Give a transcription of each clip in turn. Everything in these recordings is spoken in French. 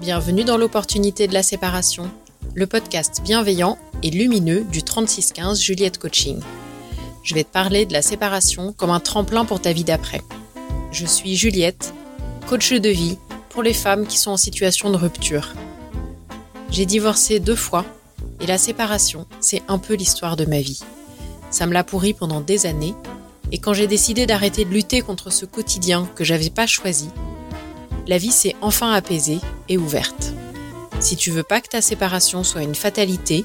Bienvenue dans l'opportunité de la séparation, le podcast bienveillant et lumineux du 3615 Juliette Coaching. Je vais te parler de la séparation comme un tremplin pour ta vie d'après. Je suis Juliette, coach de vie pour les femmes qui sont en situation de rupture. J'ai divorcé deux fois et la séparation, c'est un peu l'histoire de ma vie. Ça me l'a pourri pendant des années et quand j'ai décidé d'arrêter de lutter contre ce quotidien que j'avais pas choisi, la vie s'est enfin apaisée et ouverte. Si tu veux pas que ta séparation soit une fatalité,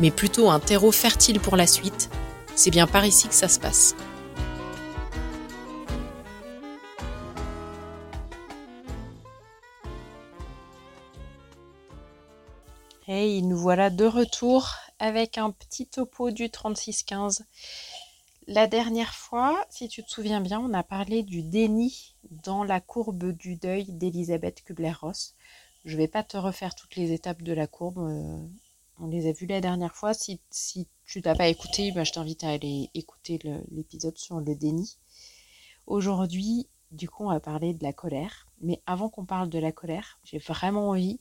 mais plutôt un terreau fertile pour la suite, c'est bien par ici que ça se passe. Hey, nous voilà de retour avec un petit topo du 3615. La dernière fois, si tu te souviens bien, on a parlé du déni dans la courbe du deuil d'Elisabeth Kubler-Ross. Je ne vais pas te refaire toutes les étapes de la courbe. Euh, on les a vues la dernière fois. Si, tu n'as pas écouté, bah, je t'invite à aller écouter l'épisode sur le déni. Aujourd'hui, du coup, on va parler de la colère. Mais avant qu'on parle de la colère, j'ai vraiment envie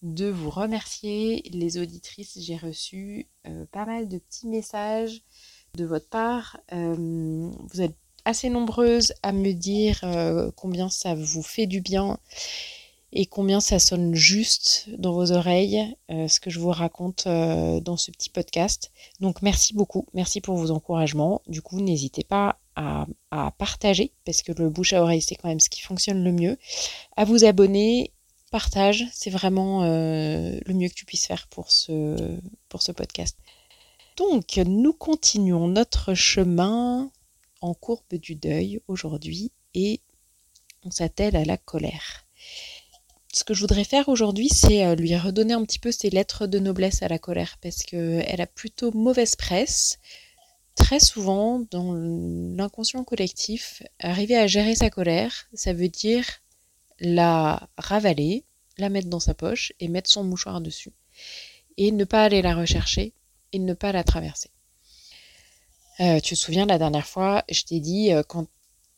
de vous remercier les auditrices. J'ai reçu euh, pas mal de petits messages de votre part. Euh, vous êtes assez nombreuses à me dire euh, combien ça vous fait du bien et combien ça sonne juste dans vos oreilles, ce que je vous raconte dans ce petit podcast. Donc merci beaucoup, merci pour vos encouragements. Du coup, n'hésitez pas à, partager, parce que le bouche à oreille, c'est quand même ce qui fonctionne le mieux, à vous abonner partage, c'est vraiment euh, le mieux que tu puisses faire pour ce podcast. Donc, nous continuons notre chemin en courbe du deuil aujourd'hui et on s'attelle à la colère. Ce que je voudrais faire aujourd'hui, c'est euh, lui redonner un petit peu ses lettres de noblesse à la colère parce qu'elle a plutôt mauvaise presse. Très souvent, dans l'inconscient collectif, arriver à gérer sa colère, ça veut dire la ravaler, la mettre dans sa poche et mettre son mouchoir dessus. Et ne pas aller la rechercher et ne pas la traverser. Euh, tu te souviens, la dernière fois, je t'ai dit, euh, quand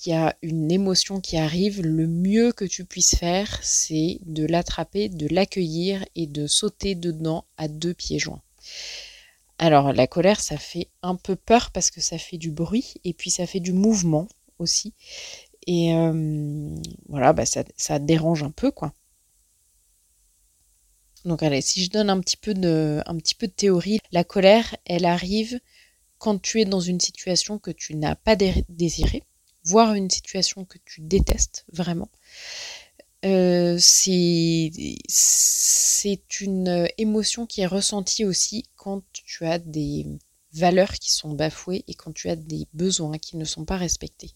il y a une émotion qui arrive, le mieux que tu puisses faire, c'est de l'attraper, de l'accueillir et de sauter dedans à deux pieds joints. Alors la colère, ça fait un peu peur parce que ça fait du bruit et puis ça fait du mouvement aussi. Et euh, voilà, bah ça, ça, dérange un peu, quoi. Donc allez, si je donne un petit peu de, théorie, la colère, elle arrive quand tu es dans une situation que tu n'as pas désirée, voire une situation que tu détestes vraiment. Euh, c'est une émotion qui est ressentie aussi quand tu as des valeurs qui sont bafouées et quand tu as des besoins qui ne sont pas respectés.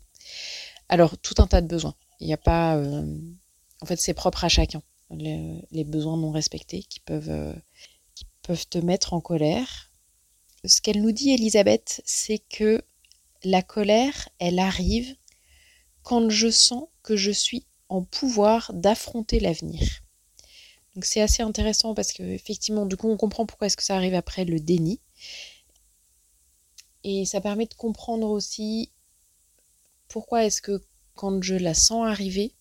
Alors, tout un tas de besoins. Il n'y a pas. Euh, en fait, c'est propre à chacun. Les, besoins non respectés qui peuvent, euh, qui peuvent te mettre en colère. Ce qu'elle nous dit, Elisabeth, c'est que la colère, elle arrive quand je sens que je suis en pouvoir d'affronter l'avenir. Donc c'est assez intéressant parce que effectivement, du coup, on comprend pourquoi est-ce que ça arrive après le déni. Et ça permet de comprendre aussi pourquoi est-ce que quand je la sens arriver,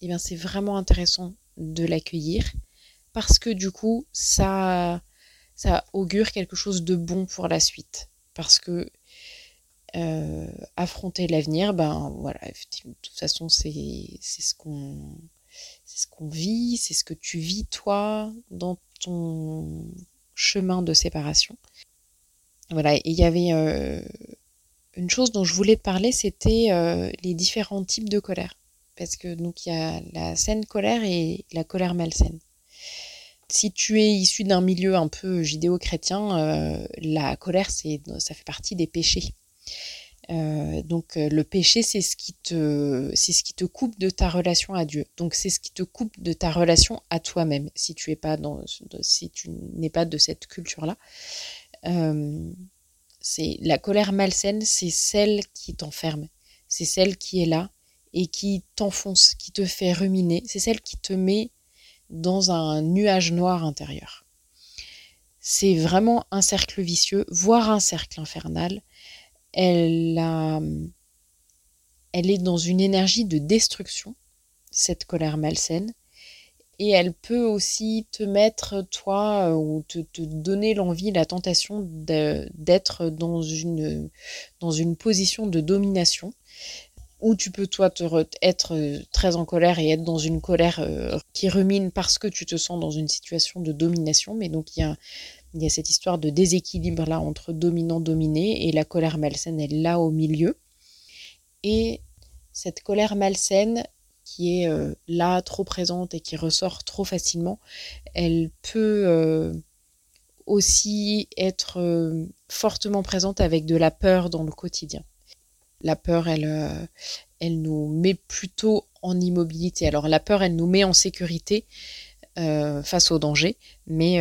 eh bien c'est vraiment intéressant de l'accueillir. Parce que du coup ça ça augure quelque chose de bon pour la suite. Parce que euh, affronter l'avenir ben voilà de toute façon c'est ce qu'on c'est ce qu'on vit c'est ce que tu vis toi dans ton chemin de séparation. Voilà et il y avait euh, une chose dont je voulais te parler, c'était euh, les différents types de colère. Parce que donc il y a la saine colère et la colère malsaine. Si tu es issu d'un milieu un peu judéo-chrétien, euh, la colère, c'est, ça fait partie des péchés. Euh, donc le péché, c'est ce qui te, c'est ce qui te coupe de ta relation à Dieu. Donc c'est ce qui te coupe de ta relation à toi-même. Si tu n'es pas de cette culture-là c'est la colère malsaine, c'est celle qui t'enferme, c'est celle qui est là et qui t'enfonce, qui te fait ruminer, c'est celle qui te met dans un nuage noir intérieur. C'est vraiment un cercle vicieux, voire un cercle infernal. Elle, est dans une énergie de destruction, cette colère malsaine, et elle peut aussi te mettre, toi, ou te, te donner l'envie, la tentation d'être dans une position de domination où tu peux toi te être très en colère et être dans une colère qui rumine parce que tu te sens dans une situation de domination. Mais donc il y a, cette histoire de déséquilibre là entre dominant-dominé et la colère malsaine est là au milieu. Et cette colère malsaine, qui est euh, là trop présente et qui ressort trop facilement, elle peut euh, aussi être euh, fortement présente avec de la peur dans le quotidien. La peur, elle, elle nous met plutôt en immobilité. Alors la peur, elle nous met en sécurité face au danger, mais,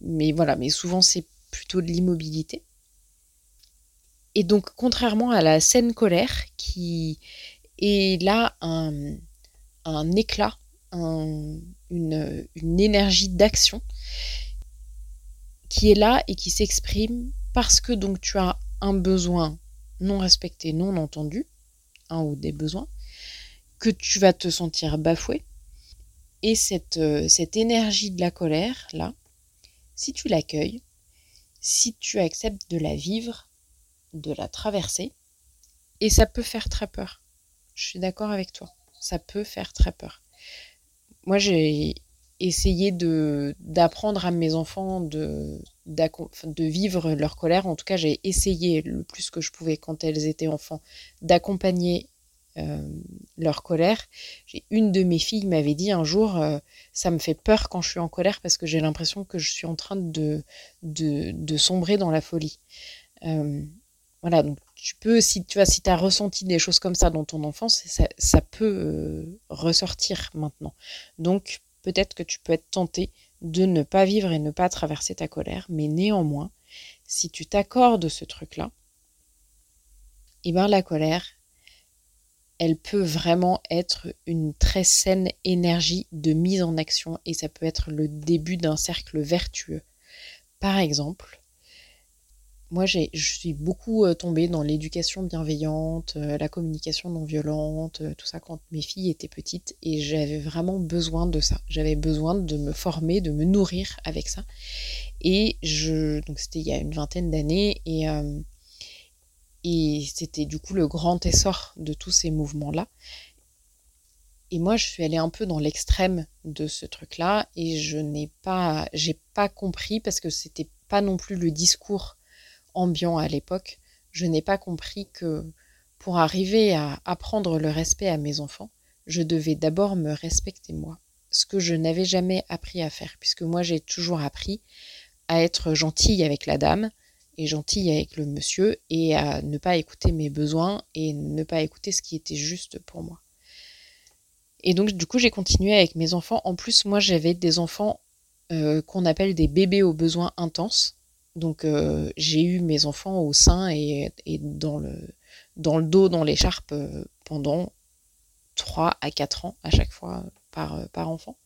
mais voilà, mais souvent c'est plutôt de l'immobilité. Et donc, contrairement à la saine colère, qui et là, un, éclat, une, énergie d'action qui est là et qui s'exprime parce que donc tu as un besoin non respecté, non entendu, un ou des besoins, que tu vas te sentir bafoué. Et cette, euh, cette énergie de la colère, là, si tu l'accueilles, si tu acceptes de la vivre, de la traverser, et ça peut faire très peur. Je suis d'accord avec toi. Ça peut faire très peur. Moi, j'ai essayé d'apprendre à mes enfants de de vivre leur colère. En tout cas, j'ai essayé le plus que je pouvais quand elles étaient enfants d'accompagner euh, leur colère. Une de mes filles m'avait dit un jour, euh, ça me fait peur quand je suis en colère parce que j'ai l'impression que je suis en train de, de, sombrer dans la folie. Euh, voilà, donc tu peux, si tu as, si ressenti des choses comme ça dans ton enfance, ça, peut euh, ressortir maintenant. Donc, peut-être que tu peux être tenté de ne pas vivre et ne pas traverser ta colère, mais néanmoins, si tu t'accordes ce truc-là, eh ben la colère, elle peut vraiment être une très saine énergie de mise en action et ça peut être le début d'un cercle vertueux. Par exemple, moi, je suis beaucoup euh, tombée dans l'éducation bienveillante, euh, la communication non violente, euh, tout ça quand mes filles étaient petites, et j'avais vraiment besoin de ça. J'avais besoin de me former, de me nourrir avec ça. Et je, donc c'était il y a une vingtaine d'années, et, et c'était du coup le grand essor de tous ces mouvements-là. Et moi, je suis allée un peu dans l'extrême de ce truc-là, et je n'ai pas, j'ai pas compris parce que c'était pas non plus le discours ambiant à l'époque, je n'ai pas compris que pour arriver à apprendre le respect à mes enfants, je devais d'abord me respecter moi, ce que je n'avais jamais appris à faire, puisque moi j'ai toujours appris à être gentille avec la dame et gentille avec le monsieur et à ne pas écouter mes besoins et ne pas écouter ce qui était juste pour moi. Et donc du coup j'ai continué avec mes enfants. En plus moi j'avais des enfants euh, qu'on appelle des bébés aux besoins intenses. Donc euh, j'ai eu mes enfants au sein et, dans, le, dans le dos, dans l'écharpe euh, pendant 3 à 4 ans à chaque fois par, euh, par enfant.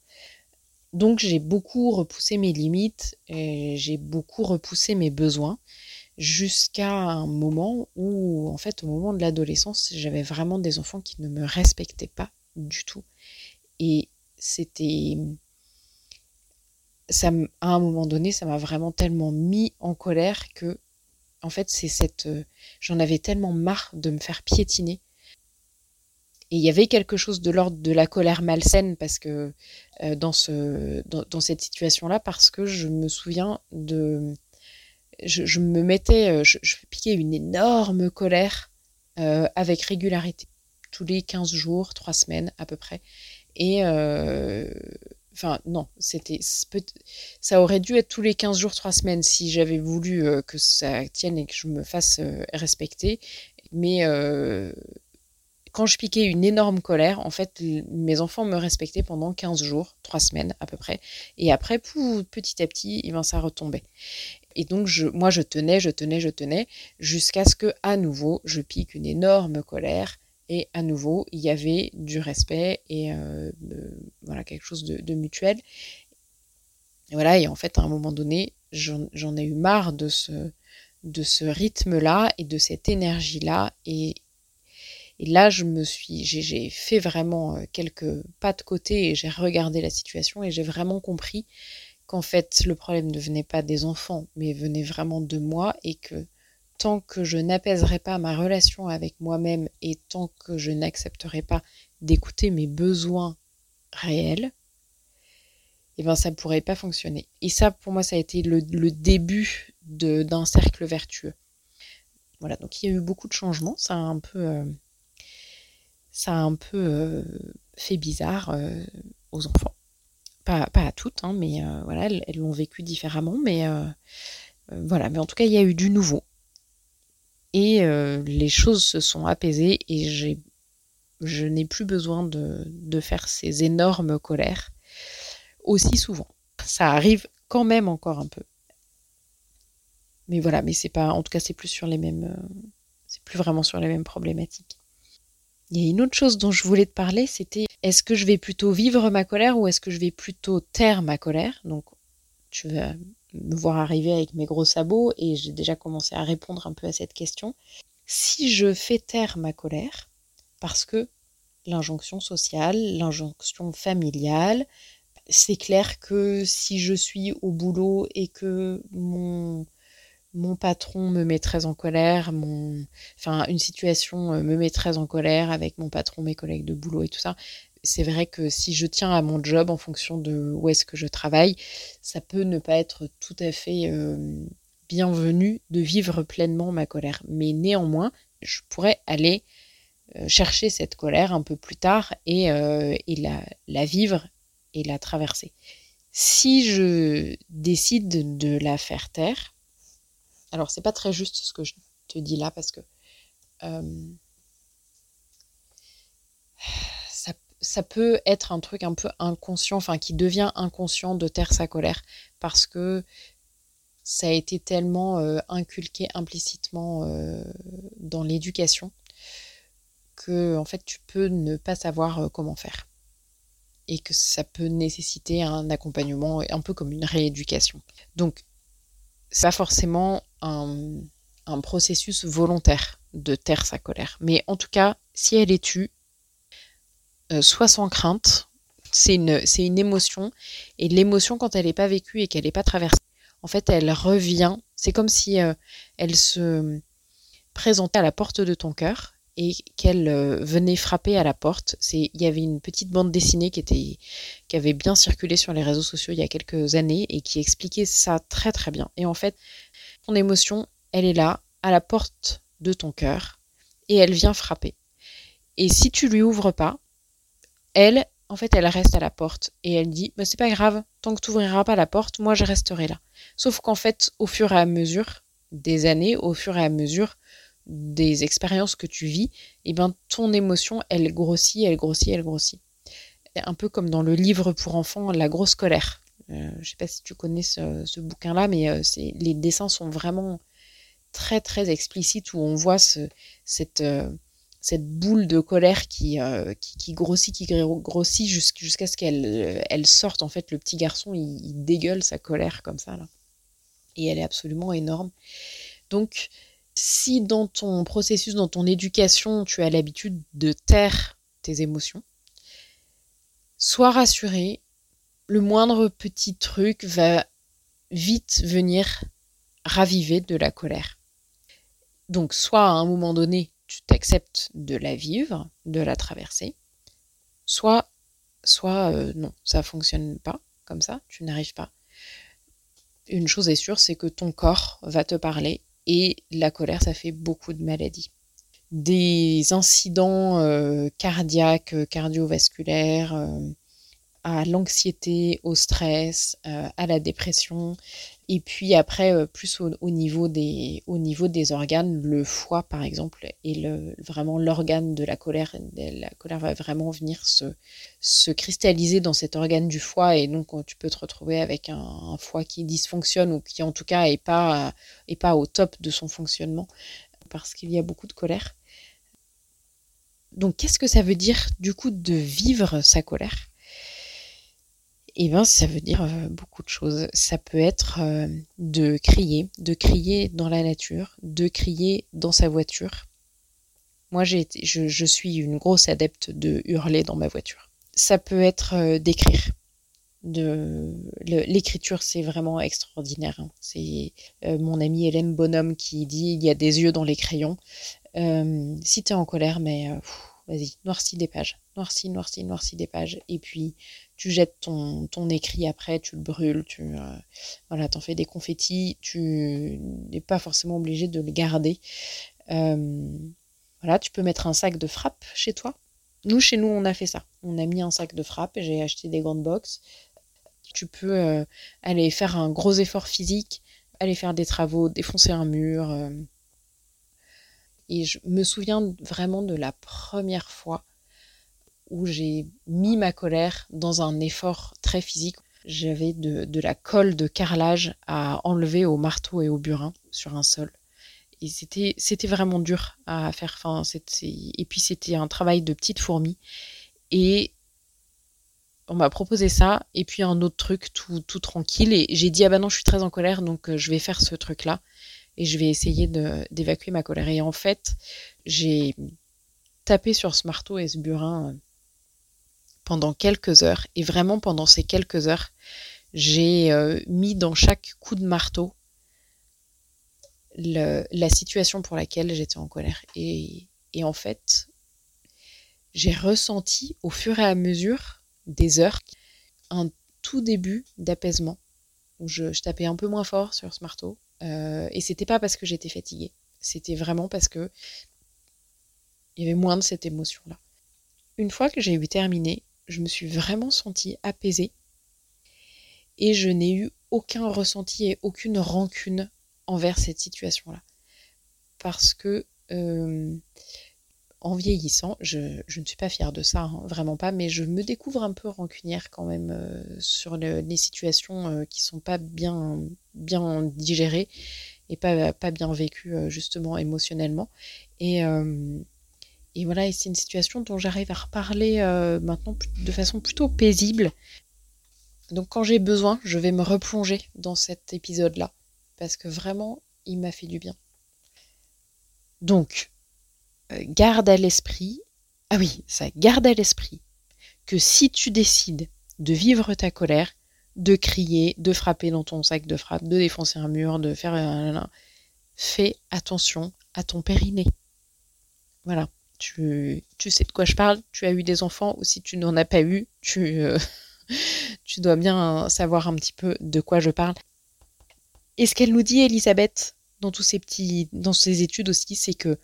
Donc j'ai beaucoup repoussé mes limites, et j'ai beaucoup repoussé mes besoins jusqu'à un moment où, en fait, au moment de l'adolescence, j'avais vraiment des enfants qui ne me respectaient pas du tout. Et c'était ça, à un moment donné, ça m'a vraiment tellement mis en colère que, en fait, c'est cette, euh, j'en avais tellement marre de me faire piétiner. Et il y avait quelque chose de l'ordre de la colère malsaine parce que euh, dans ce, dans, cette situation-là, parce que je me souviens de, je, me mettais, euh, je, piquais une énorme colère avec régularité, tous les 15 jours, 3 semaines à peu près. Et Enfin, non, c'était. Ça aurait dû être tous les 15 jours, 3 semaines si j'avais voulu euh, que ça tienne et que je me fasse euh, respecter. Mais euh, quand je piquais une énorme colère, en fait, mes enfants me respectaient pendant 15 jours, 3 semaines à peu près. Et après, petit à petit, eh ben, ça retombait. Et donc, moi, je tenais, je tenais, je tenais, jusqu'à ce que, à nouveau, je pique une énorme colère et à nouveau, il y avait du respect et euh, voilà quelque chose de, mutuel. Et voilà, et en fait, à un moment donné, j'en ai eu marre de ce, de ce rythme-là et de cette énergie-là. Et, Et là, je me suis, j'ai fait vraiment quelques pas de côté et j'ai regardé la situation et j'ai vraiment compris qu'en fait, le problème ne venait pas des enfants, mais venait vraiment de moi et que tant que je n'apaiserai pas ma relation avec moi-même et tant que je n'accepterai pas d'écouter mes besoins réels, eh ben ça pourrait pas fonctionner. Et ça, pour moi, ça a été le, début d'un cercle vertueux. Voilà, donc il y a eu beaucoup de changements. Ça a un peu, euh, ça a un peu euh, fait bizarre euh, aux enfants. Pas, pas à toutes, hein, mais voilà, elles l'ont vécu différemment. Mais voilà, mais en tout cas, il y a eu du nouveau. Et les choses se sont apaisées et je n'ai plus besoin de, de faire ces énormes colères aussi souvent. Ça arrive quand même encore un peu. Mais voilà, mais c'est pas, en tout cas, c'est plus sur les mêmes, euh, c'est plus vraiment sur les mêmes problématiques. Il y a une autre chose dont je voulais te parler, c'était est-ce que je vais plutôt vivre ma colère ou est-ce que je vais plutôt taire ma colère? Donc, tu vas me voir arriver avec mes gros sabots et j'ai déjà commencé à répondre un peu à cette question. Si je fais taire ma colère, parce que l'injonction sociale, l'injonction familiale, c'est clair que si je suis au boulot et que mon, mon patron me met très en colère, mon, enfin, une situation euh, me met très en colère avec mon patron, mes collègues de boulot et tout ça, c'est vrai que si je tiens à mon job en fonction de où est-ce que je travaille, ça peut ne pas être tout à fait euh, bienvenu de vivre pleinement ma colère. Mais néanmoins, je pourrais aller euh, chercher cette colère un peu plus tard et, et la, vivre et la traverser. Si je décide de la faire taire, alors c'est pas très juste ce que je te dis là parce que euh, ça, peut être un truc un peu inconscient, enfin qui devient inconscient de taire sa colère parce que ça a été tellement euh, inculqué implicitement euh, dans l'éducation que en fait tu peux ne pas savoir comment faire et que ça peut nécessiter un accompagnement un peu comme une rééducation. Donc, c'est pas forcément un, processus volontaire de taire sa colère. Mais en tout cas, si elle est tue, euh, soit sans crainte, c'est une, c'est une émotion, et l'émotion, quand elle n'est pas vécue et qu'elle n'est pas traversée, en fait, elle revient. C'est comme si euh, elle se présentait à la porte de ton cœur et qu'elle euh, venait frapper à la porte. Il y avait une petite bande dessinée qui était, qui avait bien circulé sur les réseaux sociaux il y a quelques années et qui expliquait ça très très bien. Et en fait, ton émotion, elle est là, à la porte de ton cœur, et elle vient frapper. Et si tu lui ouvres pas, elle, en fait, elle reste à la porte et elle dit, bah, c'est pas grave, tant que tu n'ouvriras pas la porte, moi je resterai là. Sauf qu'en fait, au fur et à mesure des années, au fur et à mesure des expériences que tu vis, et eh ben ton émotion, elle grossit, elle grossit, elle grossit. Un peu comme dans le livre pour enfants, La grosse colère. Euh, je sais pas si tu connais ce, bouquin-là, mais euh, les dessins sont vraiment très très explicites où on voit cette, euh, cette boule de colère qui, qui, grossit, qui grossit jusqu'à ce qu'elle elle sorte. En fait, le petit garçon, il, il, dégueule sa colère comme ça. Là. Et elle est absolument énorme. Donc, si dans ton processus, dans ton éducation, tu as l'habitude de taire tes émotions, sois rassuré, le moindre petit truc va vite venir raviver de la colère. Donc soit à un moment donné, tu t'acceptes de la vivre, de la traverser, soit soit euh, non, ça fonctionne pas comme ça, tu n'arrives pas. Une chose est sûre, c'est que ton corps va te parler et la colère, ça fait beaucoup de maladies. Des incidents euh, cardiaques, euh, cardiovasculaires, à l'anxiété, au stress, à la dépression. Et puis après, plus au, niveau des, au niveau des organes, le foie par exemple est vraiment l'organe de la colère. La colère va vraiment venir se, se cristalliser dans cet organe du foie et donc tu peux te retrouver avec un, foie qui dysfonctionne ou qui en tout cas est pas, est pas au top de son fonctionnement parce qu'il y a beaucoup de colère. Donc qu'est-ce que ça veut dire du coup de vivre sa colère? Eh bien, ça veut dire euh, beaucoup de choses. Ça peut être euh, de crier, de crier dans la nature, de crier dans sa voiture, Moi, j'ai je, je suis une grosse adepte de hurler dans ma voiture. Ça peut être euh, d'écrire. De l'écriture, c'est vraiment extraordinaire. Hein. C'est mon amie Hélène Bonhomme qui dit il y a des yeux dans les crayons. Euh, si tu es en colère, mais vas-y, noircis des pages, noircis, noircis, noircis des pages, et puis tu jettes ton, écrit après, tu le brûles, tu euh, voilà, t'en fais des confettis, tu n'es pas forcément obligé de le garder. Euh, voilà, tu peux mettre un sac de frappe chez toi. Nous, chez nous, on a fait ça. On a mis un sac de frappe, j'ai acheté des grandes box. Tu peux euh, aller faire un gros effort physique, aller faire des travaux, défoncer un mur. Et je me souviens vraiment de la première fois où j'ai mis ma colère dans un effort très physique. J'avais de, la colle de carrelage à enlever au marteau et au burin sur un sol. Et c'était, vraiment dur à faire. Et puis c'était un travail de petite fourmi. Et on m'a proposé ça, et puis un autre truc tout, tout tranquille. Et j'ai dit, ah bah non, je suis très en colère, donc euh, je vais faire ce truc-là. Et je vais essayer d'évacuer ma colère. Et en fait, j'ai tapé sur ce marteau et ce burin euh, pendant quelques heures. Et vraiment pendant ces quelques heures, j'ai euh, mis dans chaque coup de marteau la situation pour laquelle j'étais en colère. Et, en fait, j'ai ressenti au fur et à mesure des heures un tout début d'apaisement où je, tapais un peu moins fort sur ce marteau. Euh, et c'était pas parce que j'étais fatiguée, c'était vraiment parce que il y avait moins de cette émotion-là. Une fois que j'ai eu terminé, je me suis vraiment sentie apaisée et je n'ai eu aucun ressenti et aucune rancune envers cette situation-là. Parce que euh, en vieillissant, je, ne suis pas fière de ça, hein, vraiment pas, mais je me découvre un peu rancunière quand même euh, sur les situations euh, qui sont pas bien, digérées et pas, bien vécues justement émotionnellement. Et, et voilà, c'est une situation dont j'arrive à reparler euh, maintenant de façon plutôt paisible. Donc quand j'ai besoin, je vais me replonger dans cet épisode-là. Parce que vraiment, il m'a fait du bien. Donc, euh, garde à l'esprit. Ah oui, ça, garde à l'esprit que si tu décides de vivre ta colère, de crier, de frapper dans ton sac de frappe, de défoncer un mur, de faire un... Fais attention à ton périnée. Voilà tu, sais de quoi je parle, tu as eu des enfants ou si tu n'en as pas eu, tu, euh, tu dois bien savoir un petit peu de quoi je parle. Et ce qu'elle nous dit, Elisabeth, dans tous ces petits, dans ces études aussi, c'est que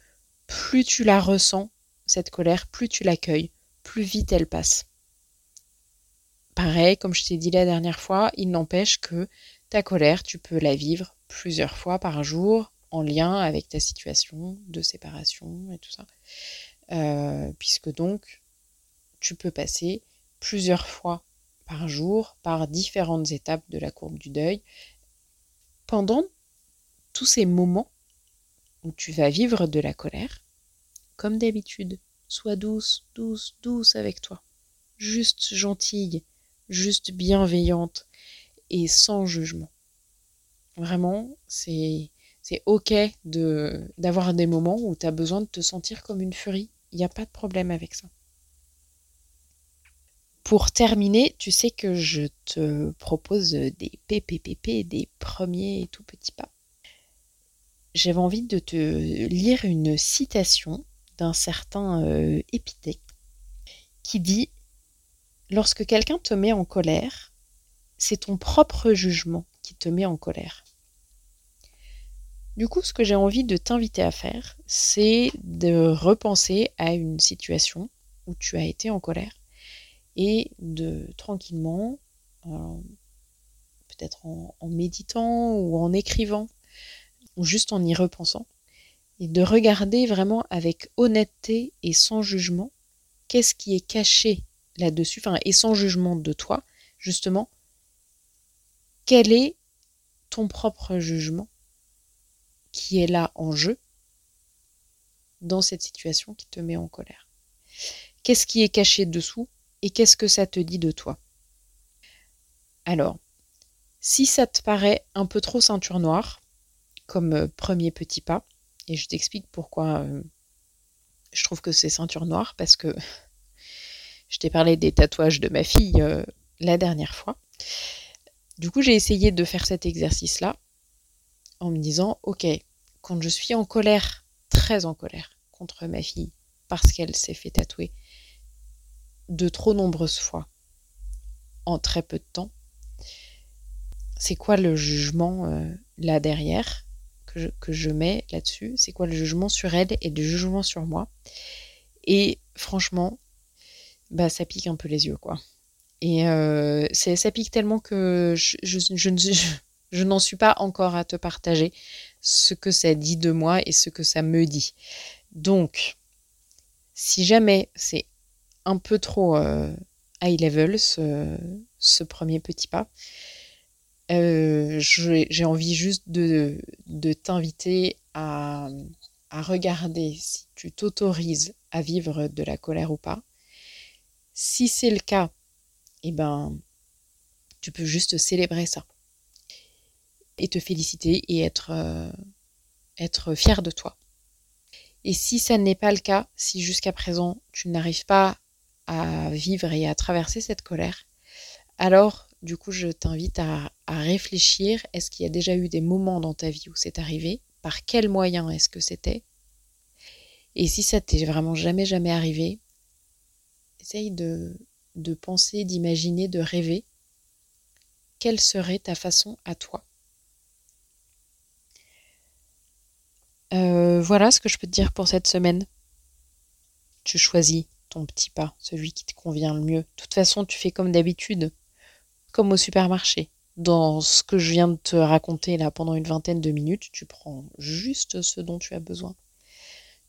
plus tu la ressens, cette colère, plus tu l'accueilles, plus vite elle passe. Pareil, comme je t'ai dit la dernière fois, il n'empêche que ta colère, tu peux la vivre plusieurs fois par jour, en lien avec ta situation de séparation et tout ça. Euh, puisque donc, tu peux passer plusieurs fois par jour par différentes étapes de la courbe du deuil pendant tous ces moments où tu vas vivre de la colère, comme d'habitude. Sois douce, douce, douce avec toi. Juste gentille, juste bienveillante et sans jugement. Vraiment, c'est c'est ok de d'avoir des moments où tu as besoin de te sentir comme une furie. Il n'y a pas de problème avec ça. Pour terminer, tu sais que je te propose des PPPP, des premiers tout petits pas. J'avais envie de te lire une citation d'un certain euh, qui dit Lorsque quelqu'un te met en colère, c'est ton propre jugement qui te met en colère. Du coup, ce que j'ai envie de t'inviter à faire, c'est de repenser à une situation où tu as été en colère et de tranquillement, peut-être en, méditant ou en écrivant, ou juste en y repensant, et de regarder vraiment avec honnêteté et sans jugement qu'est-ce qui est caché là-dessus, et sans jugement de toi, justement, quel est ton propre jugement qui est là en jeu dans cette situation qui te met en colère? Qu'est-ce qui est caché dessous et qu'est-ce que ça te dit de toi? Alors, si ça te paraît un peu trop ceinture noire, comme euh, premier petit pas, et je t'explique pourquoi euh, je trouve que c'est ceinture noire parce que je t'ai parlé des tatouages de ma fille euh, la dernière fois. Du coup, j'ai essayé de faire cet exercice-là en me disant, ok, quand je suis en colère, très en colère contre ma fille, parce qu'elle s'est fait tatouer de trop nombreuses fois en très peu de temps, c'est quoi le jugement euh, là derrière? Que je, mets là-dessus C'est quoi le jugement sur elle et le jugement sur moi Et franchement, bah ça pique un peu les yeux, quoi. Et euh, ça pique tellement que je, je, n'en suis pas encore à te partager ce que ça dit de moi et ce que ça me dit. Donc, si jamais c'est un peu trop euh, high level ce, premier petit pas, euh, j'ai envie juste de, t'inviter à, à regarder si tu t'autorises à vivre de la colère ou pas. Si c'est le cas, eh ben, tu peux juste célébrer ça et te féliciter et être, euh, être fier de toi. Et si ça n'est pas le cas, si jusqu'à présent tu n'arrives pas à vivre et à traverser cette colère, alors du coup je t'invite à, réfléchir, est-ce qu'il y a déjà eu des moments dans ta vie où c'est arrivé? Par quels moyens est-ce que c'était? Et si ça t'est vraiment jamais jamais arrivé, essaye de, de penser, d'imaginer, de rêver. Quelle serait ta façon à toi? Euh, voilà ce que je peux te dire pour cette semaine. Tu choisis ton petit pas, celui qui te convient le mieux. De toute façon, tu fais comme d'habitude, comme au supermarché. Dans ce que je viens de te raconter là pendant une vingtaine de minutes, tu prends juste ce dont tu as besoin,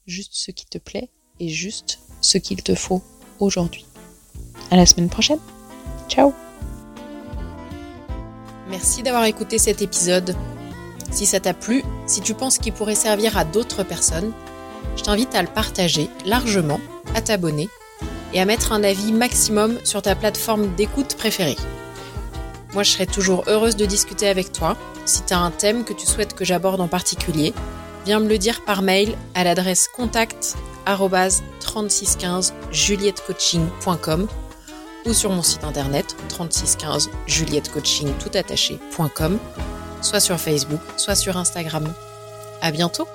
juste ce qui te plaît et juste ce qu'il te faut aujourd'hui. À la semaine prochaine. Ciao. Merci d'avoir écouté cet épisode. Si ça t'a plu, si tu penses qu'il pourrait servir à d'autres personnes, je t'invite à le partager largement, à t'abonner et à mettre un avis maximum sur ta plateforme d'écoute préférée. Moi, je serai toujours heureuse de discuter avec toi. Si tu as un thème que tu souhaites que j'aborde en particulier, viens me le dire par mail à l'adresse contact 3615 juliettecoaching.com ou sur mon site internet 3615 juliettecoaching soit sur Facebook, soit sur Instagram. À bientôt!